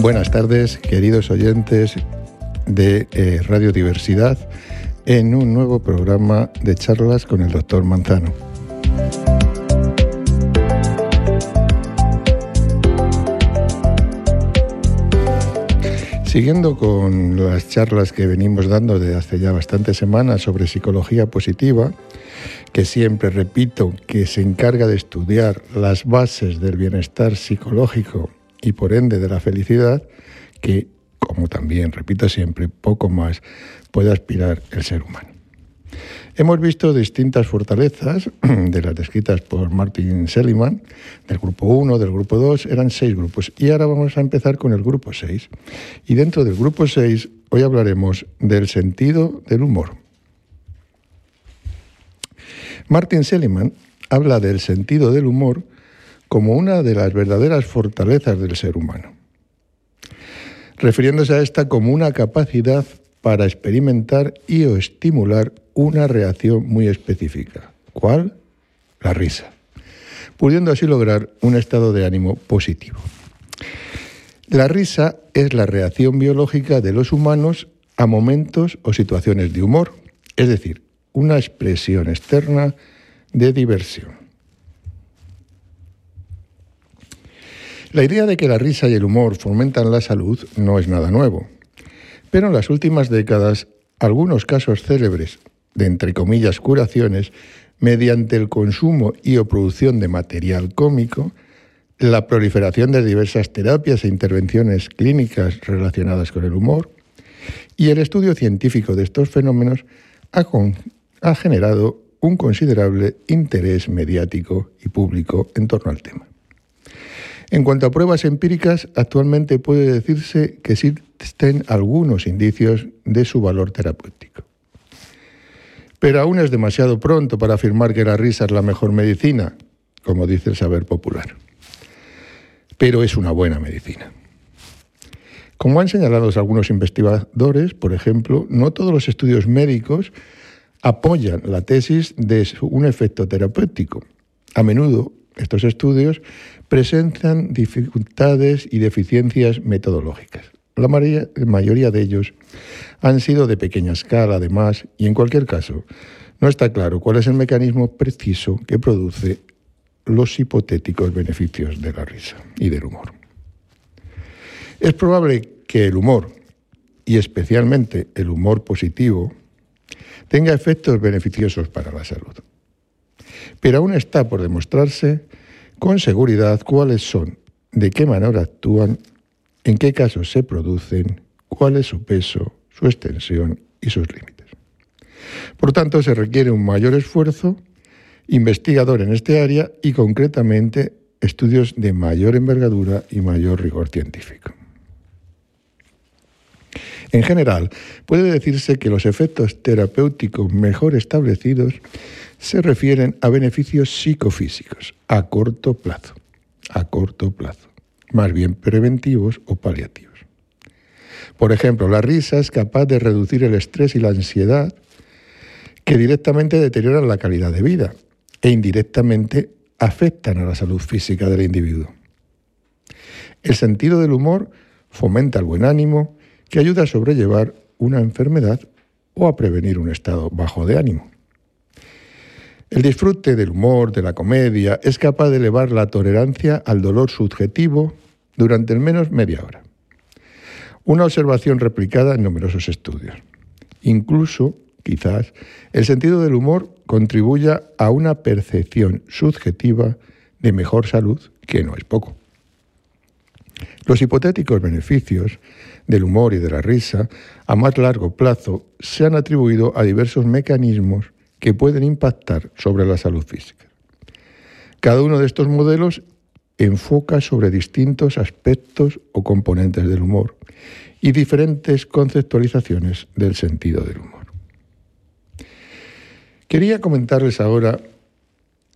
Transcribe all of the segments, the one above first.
Buenas tardes, queridos oyentes de eh, Radio Diversidad, en un nuevo programa de charlas con el doctor Manzano. Siguiendo con las charlas que venimos dando desde hace ya bastantes semanas sobre psicología positiva, que siempre repito que se encarga de estudiar las bases del bienestar psicológico y por ende de la felicidad, que, como también repito siempre, poco más puede aspirar el ser humano. Hemos visto distintas fortalezas de las descritas por Martin Seligman, del grupo 1, del grupo 2, eran seis grupos. Y ahora vamos a empezar con el grupo 6. Y dentro del grupo 6 hoy hablaremos del sentido del humor. Martin Seligman habla del sentido del humor como una de las verdaderas fortalezas del ser humano, refiriéndose a esta como una capacidad para experimentar y o estimular una reacción muy específica. ¿Cuál? La risa, pudiendo así lograr un estado de ánimo positivo. La risa es la reacción biológica de los humanos a momentos o situaciones de humor, es decir, una expresión externa de diversión. La idea de que la risa y el humor fomentan la salud no es nada nuevo, pero en las últimas décadas algunos casos célebres de entre comillas curaciones mediante el consumo y o producción de material cómico, la proliferación de diversas terapias e intervenciones clínicas relacionadas con el humor y el estudio científico de estos fenómenos ha, ha generado un considerable interés mediático y público en torno al tema. En cuanto a pruebas empíricas, actualmente puede decirse que existen algunos indicios de su valor terapéutico. Pero aún es demasiado pronto para afirmar que la risa es la mejor medicina, como dice el saber popular. Pero es una buena medicina. Como han señalado algunos investigadores, por ejemplo, no todos los estudios médicos apoyan la tesis de un efecto terapéutico. A menudo estos estudios presentan dificultades y deficiencias metodológicas. La mayoría de ellos han sido de pequeña escala, además, y en cualquier caso, no está claro cuál es el mecanismo preciso que produce los hipotéticos beneficios de la risa y del humor. Es probable que el humor, y especialmente el humor positivo, tenga efectos beneficiosos para la salud. Pero aún está por demostrarse con seguridad cuáles son, de qué manera actúan, en qué casos se producen, cuál es su peso, su extensión y sus límites. Por tanto, se requiere un mayor esfuerzo investigador en este área y concretamente estudios de mayor envergadura y mayor rigor científico. En general, puede decirse que los efectos terapéuticos mejor establecidos se refieren a beneficios psicofísicos a corto plazo, a corto plazo, más bien preventivos o paliativos. Por ejemplo, la risa es capaz de reducir el estrés y la ansiedad que directamente deterioran la calidad de vida e indirectamente afectan a la salud física del individuo. El sentido del humor fomenta el buen ánimo que ayuda a sobrellevar una enfermedad o a prevenir un estado bajo de ánimo. El disfrute del humor, de la comedia, es capaz de elevar la tolerancia al dolor subjetivo durante al menos media hora. Una observación replicada en numerosos estudios. Incluso, quizás, el sentido del humor contribuya a una percepción subjetiva de mejor salud, que no es poco. Los hipotéticos beneficios del humor y de la risa a más largo plazo se han atribuido a diversos mecanismos que pueden impactar sobre la salud física. Cada uno de estos modelos enfoca sobre distintos aspectos o componentes del humor y diferentes conceptualizaciones del sentido del humor. Quería comentarles ahora,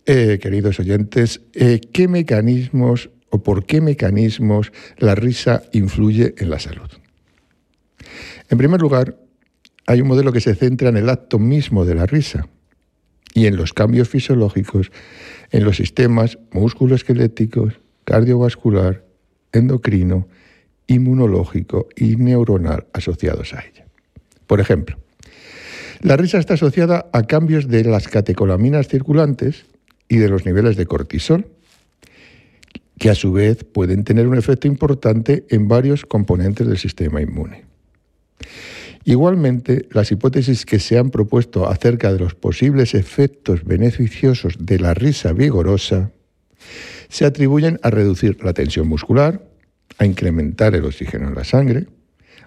eh, queridos oyentes, eh, qué mecanismos o por qué mecanismos la risa influye en la salud. En primer lugar, hay un modelo que se centra en el acto mismo de la risa y en los cambios fisiológicos en los sistemas musculoesqueléticos, cardiovascular, endocrino inmunológico y neuronal asociados a ella. Por ejemplo, la risa está asociada a cambios de las catecolaminas circulantes y de los niveles de cortisol, que a su vez pueden tener un efecto importante en varios componentes del sistema inmune. Igualmente, las hipótesis que se han propuesto acerca de los posibles efectos beneficiosos de la risa vigorosa se atribuyen a reducir la tensión muscular, a incrementar el oxígeno en la sangre,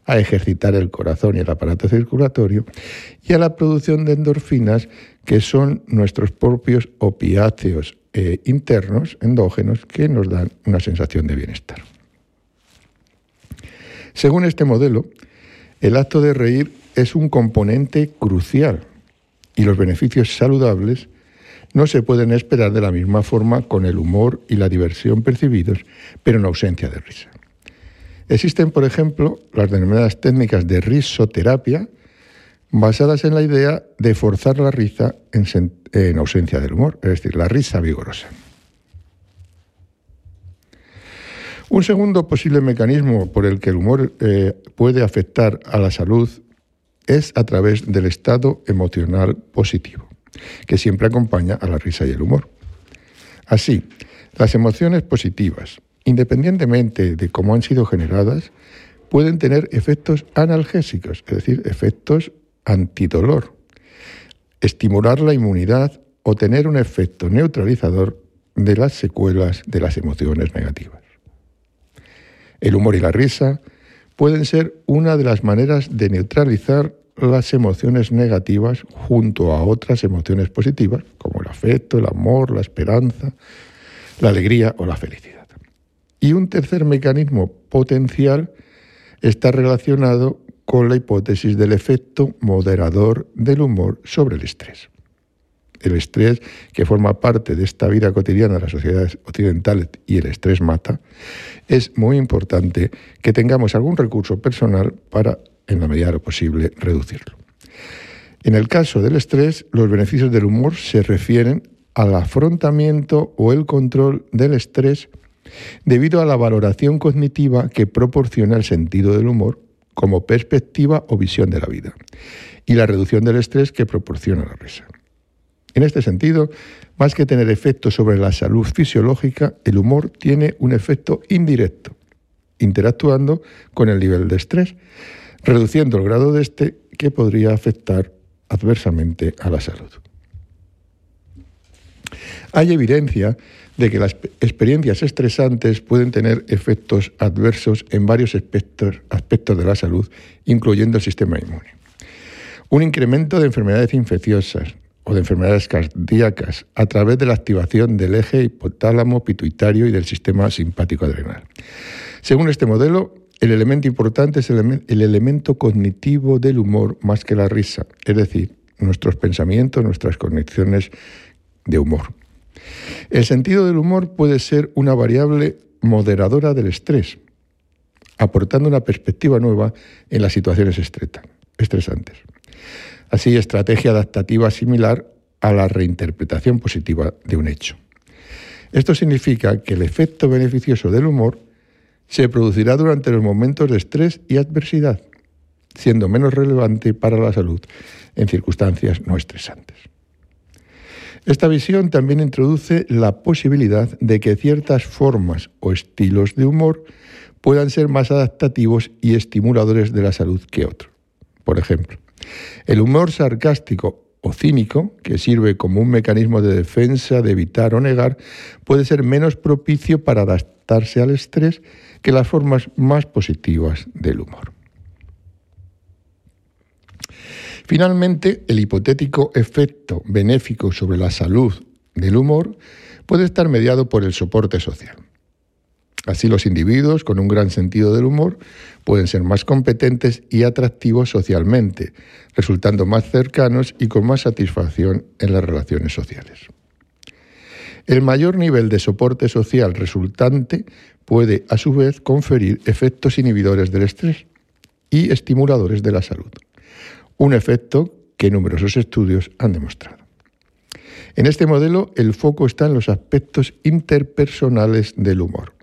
a ejercitar el corazón y el aparato circulatorio y a la producción de endorfinas que son nuestros propios opiáceos eh, internos, endógenos, que nos dan una sensación de bienestar. Según este modelo, el acto de reír es un componente crucial y los beneficios saludables no se pueden esperar de la misma forma con el humor y la diversión percibidos, pero en ausencia de risa. Existen, por ejemplo, las denominadas técnicas de risoterapia, basadas en la idea de forzar la risa en, ausencia del humor, es decir, la risa vigorosa. Un segundo posible mecanismo por el que el humor eh, puede afectar a la salud es a través del estado emocional positivo, que siempre acompaña a la risa y el humor. Así, las emociones positivas, independientemente de cómo han sido generadas, pueden tener efectos analgésicos, es decir, efectos antidolor, estimular la inmunidad o tener un efecto neutralizador de las secuelas de las emociones negativas. El humor y la risa pueden ser una de las maneras de neutralizar las emociones negativas junto a otras emociones positivas, como el afecto, el amor, la esperanza, la alegría o la felicidad. Y un tercer mecanismo potencial está relacionado con la hipótesis del efecto moderador del humor sobre el estrés. El estrés, que forma parte de esta vida cotidiana de las sociedades occidentales y el estrés mata, es muy importante que tengamos algún recurso personal para, en la medida de lo posible, reducirlo. En el caso del estrés, los beneficios del humor se refieren al afrontamiento o el control del estrés debido a la valoración cognitiva que proporciona el sentido del humor como perspectiva o visión de la vida, y la reducción del estrés que proporciona la risa. En este sentido, más que tener efecto sobre la salud fisiológica, el humor tiene un efecto indirecto, interactuando con el nivel de estrés, reduciendo el grado de este que podría afectar adversamente a la salud. Hay evidencia de que las experiencias estresantes pueden tener efectos adversos en varios aspectos, aspectos de la salud, incluyendo el sistema inmune. Un incremento de enfermedades infecciosas o de enfermedades cardíacas a través de la activación del eje hipotálamo pituitario y del sistema simpático adrenal. Según este modelo, el elemento importante es el, el elemento cognitivo del humor más que la risa, es decir, nuestros pensamientos, nuestras conexiones de humor. El sentido del humor puede ser una variable moderadora del estrés, aportando una perspectiva nueva en las situaciones estresantes. Así, estrategia adaptativa similar a la reinterpretación positiva de un hecho. Esto significa que el efecto beneficioso del humor se producirá durante los momentos de estrés y adversidad, siendo menos relevante para la salud en circunstancias no estresantes. Esta visión también introduce la posibilidad de que ciertas formas o estilos de humor puedan ser más adaptativos y estimuladores de la salud que otros. Por ejemplo, el humor sarcástico o cínico, que sirve como un mecanismo de defensa de evitar o negar, puede ser menos propicio para adaptarse al estrés que las formas más positivas del humor. Finalmente, el hipotético efecto benéfico sobre la salud del humor puede estar mediado por el soporte social. Así los individuos con un gran sentido del humor pueden ser más competentes y atractivos socialmente, resultando más cercanos y con más satisfacción en las relaciones sociales. El mayor nivel de soporte social resultante puede, a su vez, conferir efectos inhibidores del estrés y estimuladores de la salud un efecto que numerosos estudios han demostrado. En este modelo el foco está en los aspectos interpersonales del humor,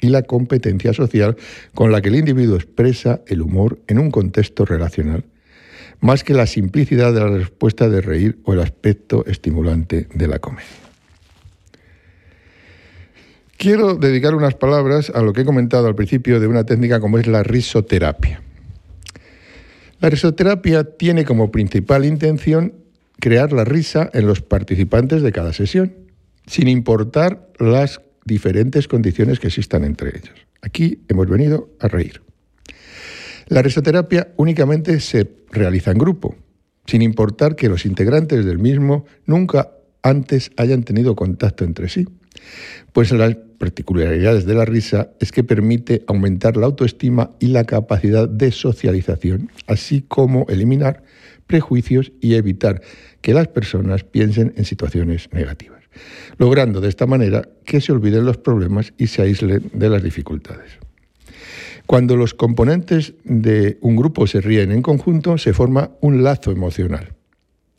y la competencia social con la que el individuo expresa el humor en un contexto relacional, más que la simplicidad de la respuesta de reír o el aspecto estimulante de la comedia. Quiero dedicar unas palabras a lo que he comentado al principio de una técnica como es la risoterapia. La risoterapia tiene como principal intención crear la risa en los participantes de cada sesión, sin importar las diferentes condiciones que existan entre ellos. Aquí hemos venido a reír. La risoterapia únicamente se realiza en grupo, sin importar que los integrantes del mismo nunca antes hayan tenido contacto entre sí. Pues las particularidades de la risa es que permite aumentar la autoestima y la capacidad de socialización, así como eliminar prejuicios y evitar que las personas piensen en situaciones negativas, logrando de esta manera que se olviden los problemas y se aíslen de las dificultades. Cuando los componentes de un grupo se ríen en conjunto, se forma un lazo emocional,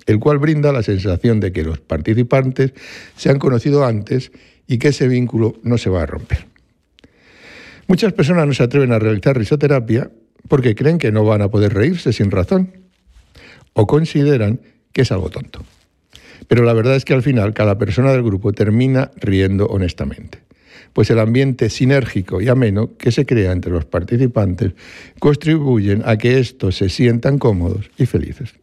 el cual brinda la sensación de que los participantes se han conocido antes y que ese vínculo no se va a romper. Muchas personas no se atreven a realizar risoterapia porque creen que no van a poder reírse sin razón o consideran que es algo tonto. Pero la verdad es que al final cada persona del grupo termina riendo honestamente, pues el ambiente sinérgico y ameno que se crea entre los participantes contribuyen a que estos se sientan cómodos y felices,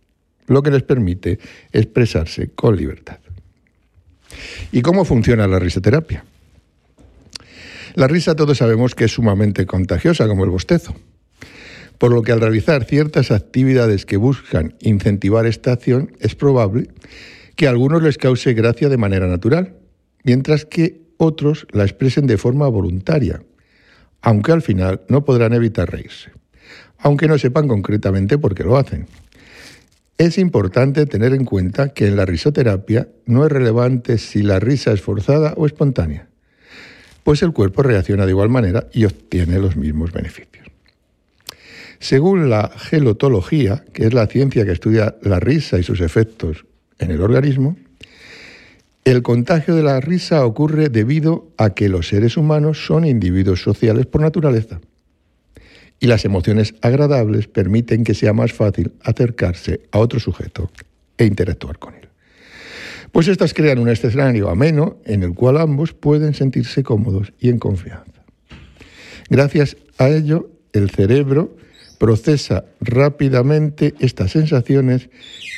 lo que les permite expresarse con libertad. ¿Y cómo funciona la risoterapia? La risa todos sabemos que es sumamente contagiosa, como el bostezo. Por lo que al realizar ciertas actividades que buscan incentivar esta acción, es probable que a algunos les cause gracia de manera natural, mientras que otros la expresen de forma voluntaria, aunque al final no podrán evitar reírse, aunque no sepan concretamente por qué lo hacen. Es importante tener en cuenta que en la risoterapia no es relevante si la risa es forzada o espontánea, pues el cuerpo reacciona de igual manera y obtiene los mismos beneficios. Según la gelotología, que es la ciencia que estudia la risa y sus efectos en el organismo, el contagio de la risa ocurre debido a que los seres humanos son individuos sociales por naturaleza y las emociones agradables permiten que sea más fácil acercarse a otro sujeto e interactuar con él. Pues estas crean un escenario ameno en el cual ambos pueden sentirse cómodos y en confianza. Gracias a ello, el cerebro procesa rápidamente estas sensaciones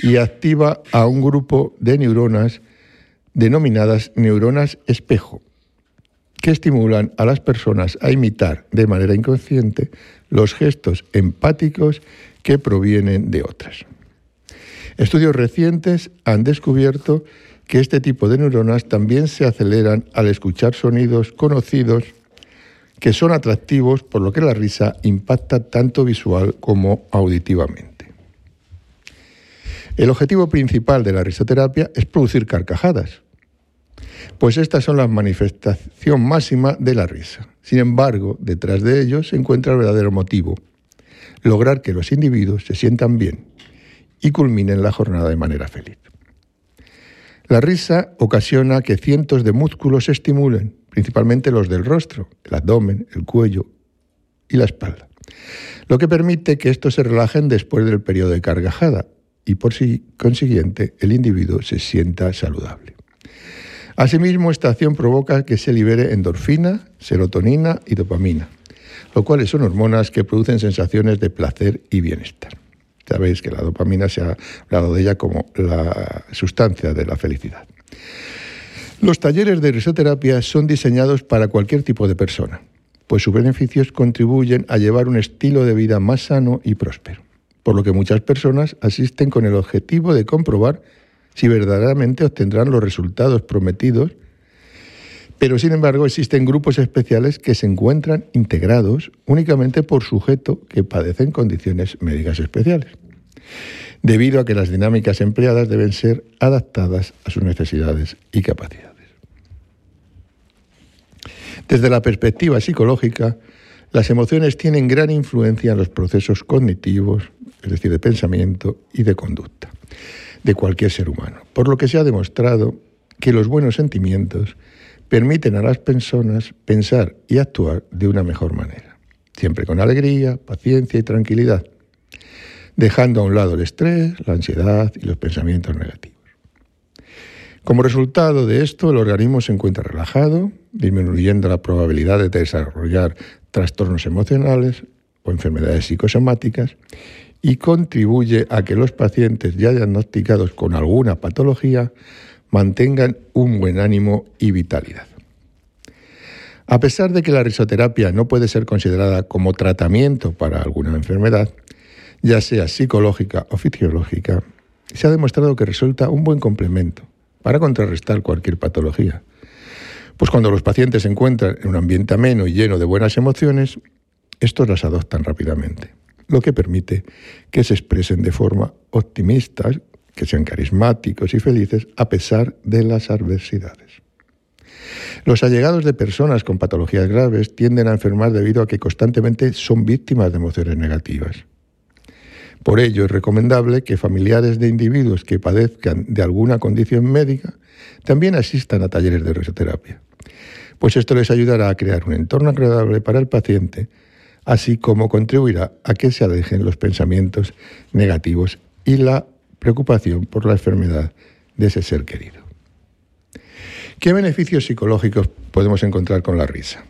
y activa a un grupo de neuronas denominadas neuronas espejo, que estimulan a las personas a imitar de manera inconsciente los gestos empáticos que provienen de otras. Estudios recientes han descubierto que este tipo de neuronas también se aceleran al escuchar sonidos conocidos que son atractivos, por lo que la risa impacta tanto visual como auditivamente. El objetivo principal de la risoterapia es producir carcajadas, pues estas son la manifestación máxima de la risa. Sin embargo, detrás de ello se encuentra el verdadero motivo, lograr que los individuos se sientan bien y culminen la jornada de manera feliz. La risa ocasiona que cientos de músculos se estimulen, principalmente los del rostro, el abdomen, el cuello y la espalda, lo que permite que estos se relajen después del periodo de cargajada y por consiguiente el individuo se sienta saludable. Asimismo, esta acción provoca que se libere endorfina, serotonina y dopamina, lo cuales son hormonas que producen sensaciones de placer y bienestar. Sabéis que la dopamina se ha hablado de ella como la sustancia de la felicidad. Los talleres de risoterapia son diseñados para cualquier tipo de persona, pues sus beneficios contribuyen a llevar un estilo de vida más sano y próspero, por lo que muchas personas asisten con el objetivo de comprobar si verdaderamente obtendrán los resultados prometidos, pero sin embargo existen grupos especiales que se encuentran integrados únicamente por sujetos que padecen condiciones médicas especiales, debido a que las dinámicas empleadas deben ser adaptadas a sus necesidades y capacidades. Desde la perspectiva psicológica, las emociones tienen gran influencia en los procesos cognitivos, es decir, de pensamiento y de conducta de cualquier ser humano, por lo que se ha demostrado que los buenos sentimientos permiten a las personas pensar y actuar de una mejor manera, siempre con alegría, paciencia y tranquilidad, dejando a un lado el estrés, la ansiedad y los pensamientos negativos. Como resultado de esto, el organismo se encuentra relajado, disminuyendo la probabilidad de desarrollar trastornos emocionales o enfermedades psicosomáticas y contribuye a que los pacientes ya diagnosticados con alguna patología mantengan un buen ánimo y vitalidad. A pesar de que la risoterapia no puede ser considerada como tratamiento para alguna enfermedad, ya sea psicológica o fisiológica, se ha demostrado que resulta un buen complemento para contrarrestar cualquier patología. Pues cuando los pacientes se encuentran en un ambiente ameno y lleno de buenas emociones, estos las adoptan rápidamente, lo que permite que se expresen de forma optimista, que sean carismáticos y felices a pesar de las adversidades. Los allegados de personas con patologías graves tienden a enfermar debido a que constantemente son víctimas de emociones negativas. Por ello es recomendable que familiares de individuos que padezcan de alguna condición médica también asistan a talleres de risoterapia, pues esto les ayudará a crear un entorno agradable para el paciente, así como contribuirá a que se alejen los pensamientos negativos y la preocupación por la enfermedad de ese ser querido. ¿Qué beneficios psicológicos podemos encontrar con la risa?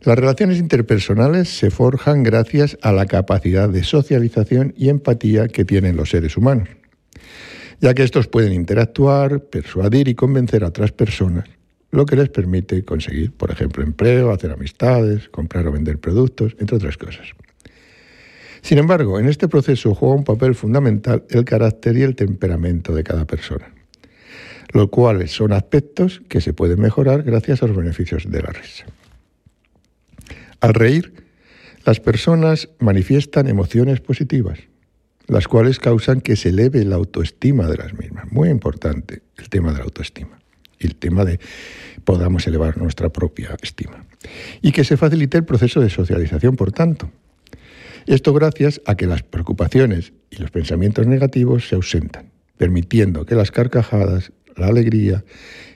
Las relaciones interpersonales se forjan gracias a la capacidad de socialización y empatía que tienen los seres humanos, ya que estos pueden interactuar, persuadir y convencer a otras personas, lo que les permite conseguir, por ejemplo, empleo, hacer amistades, comprar o vender productos, entre otras cosas. Sin embargo, en este proceso juega un papel fundamental el carácter y el temperamento de cada persona, los cuales son aspectos que se pueden mejorar gracias a los beneficios de la risa. Al reír, las personas manifiestan emociones positivas, las cuales causan que se eleve la autoestima de las mismas. Muy importante el tema de la autoestima el tema de podamos elevar nuestra propia estima. Y que se facilite el proceso de socialización, por tanto. Esto gracias a que las preocupaciones y los pensamientos negativos se ausentan, permitiendo que las carcajadas, la alegría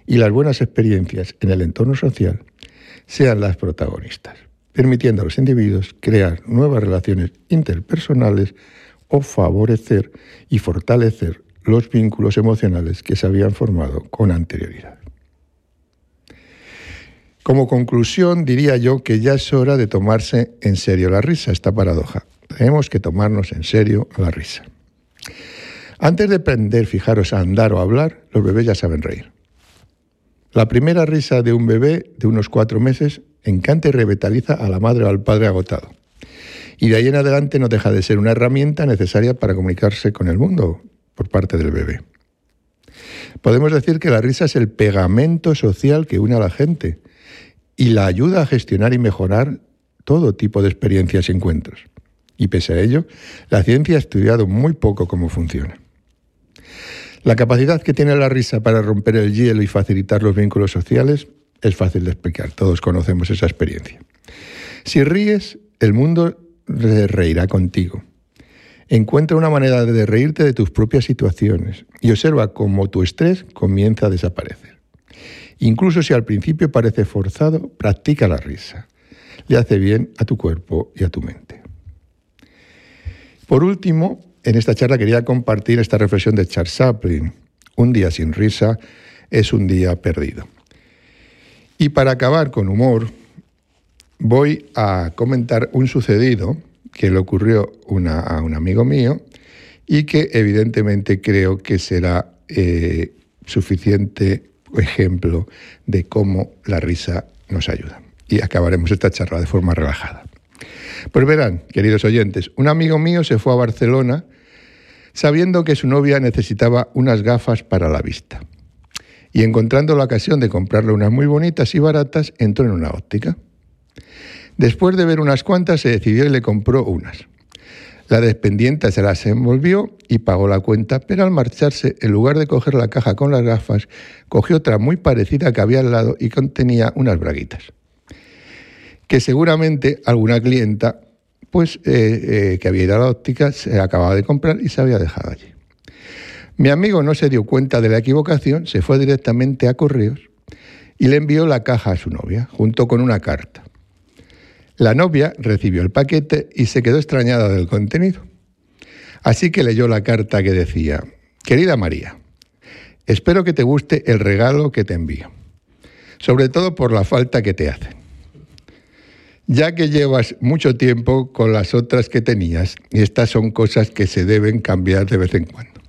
y las buenas experiencias en el entorno social sean las protagonistas permitiendo a los individuos crear nuevas relaciones interpersonales o favorecer y fortalecer los vínculos emocionales que se habían formado con anterioridad. Como conclusión, diría yo que ya es hora de tomarse en serio la risa, esta paradoja. Tenemos que tomarnos en serio la risa. Antes de aprender, fijaros, a andar o a hablar, los bebés ya saben reír. La primera risa de un bebé de unos cuatro meses encanta y revitaliza a la madre o al padre agotado. Y de ahí en adelante no deja de ser una herramienta necesaria para comunicarse con el mundo por parte del bebé. Podemos decir que la risa es el pegamento social que une a la gente y la ayuda a gestionar y mejorar todo tipo de experiencias y encuentros. Y pese a ello, la ciencia ha estudiado muy poco cómo funciona. La capacidad que tiene la risa para romper el hielo y facilitar los vínculos sociales es fácil de explicar, todos conocemos esa experiencia. Si ríes, el mundo reirá contigo. Encuentra una manera de reírte de tus propias situaciones y observa cómo tu estrés comienza a desaparecer. Incluso si al principio parece forzado, practica la risa. Le hace bien a tu cuerpo y a tu mente. Por último, en esta charla quería compartir esta reflexión de Charles Chaplin. Un día sin risa es un día perdido. Y para acabar con humor, voy a comentar un sucedido que le ocurrió a un amigo mío y que evidentemente creo que será eh, suficiente ejemplo de cómo la risa nos ayuda. Y acabaremos esta charla de forma relajada. Pues verán, queridos oyentes, un amigo mío se fue a Barcelona sabiendo que su novia necesitaba unas gafas para la vista y encontrando la ocasión de comprarle unas muy bonitas y baratas, entró en una óptica. Después de ver unas cuantas, se decidió y le compró unas. La despendiente se las envolvió y pagó la cuenta, pero al marcharse, en lugar de coger la caja con las gafas, cogió otra muy parecida que había al lado y contenía unas braguitas. Que seguramente alguna clienta, pues eh, eh, que había ido a la óptica, se acababa de comprar y se había dejado allí. Mi amigo no se dio cuenta de la equivocación, se fue directamente a correos y le envió la caja a su novia, junto con una carta. La novia recibió el paquete y se quedó extrañada del contenido. Así que leyó la carta que decía, Querida María, espero que te guste el regalo que te envío, sobre todo por la falta que te hace. Ya que llevas mucho tiempo con las otras que tenías, y estas son cosas que se deben cambiar de vez en cuando.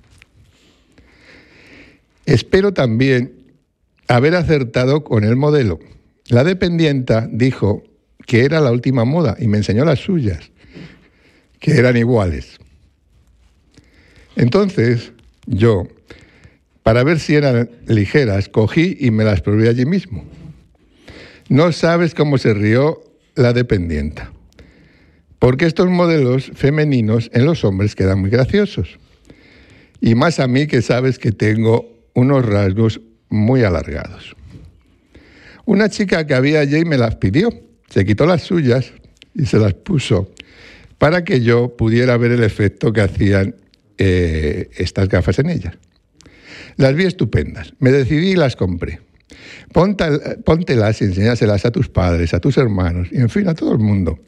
Espero también haber acertado con el modelo. La dependienta dijo que era la última moda y me enseñó las suyas, que eran iguales. Entonces, yo, para ver si eran ligeras, cogí y me las probé allí mismo. No sabes cómo se rió la dependienta, porque estos modelos femeninos en los hombres quedan muy graciosos. Y más a mí que sabes que tengo unos rasgos muy alargados. Una chica que había allí me las pidió, se quitó las suyas y se las puso para que yo pudiera ver el efecto que hacían eh, estas gafas en ellas. Las vi estupendas, me decidí y las compré. póntelas y enséñaselas a tus padres, a tus hermanos y en fin a todo el mundo.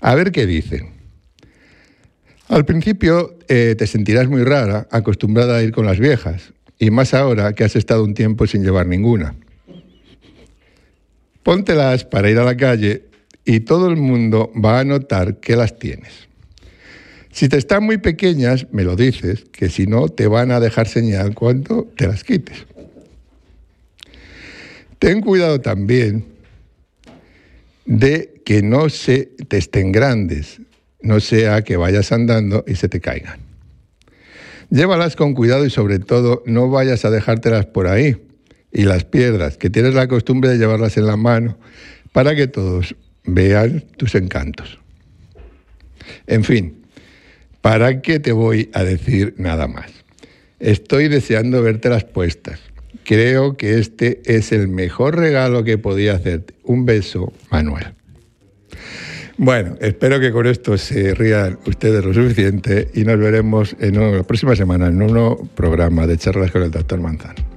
A ver qué dicen. Al principio eh, te sentirás muy rara, acostumbrada a ir con las viejas, y más ahora que has estado un tiempo sin llevar ninguna. Póntelas para ir a la calle y todo el mundo va a notar que las tienes. Si te están muy pequeñas, me lo dices, que si no te van a dejar señal cuando te las quites. Ten cuidado también de que no se te estén grandes, no sea que vayas andando y se te caigan. Llévalas con cuidado y sobre todo no vayas a dejártelas por ahí y las piedras, que tienes la costumbre de llevarlas en la mano para que todos vean tus encantos. En fin, ¿para qué te voy a decir nada más? Estoy deseando verte las puestas. Creo que este es el mejor regalo que podía hacerte. Un beso, Manuel. Bueno, espero que con esto se rían ustedes lo suficiente y nos veremos en la próxima semana en un nuevo programa de charlas con el doctor Manzano.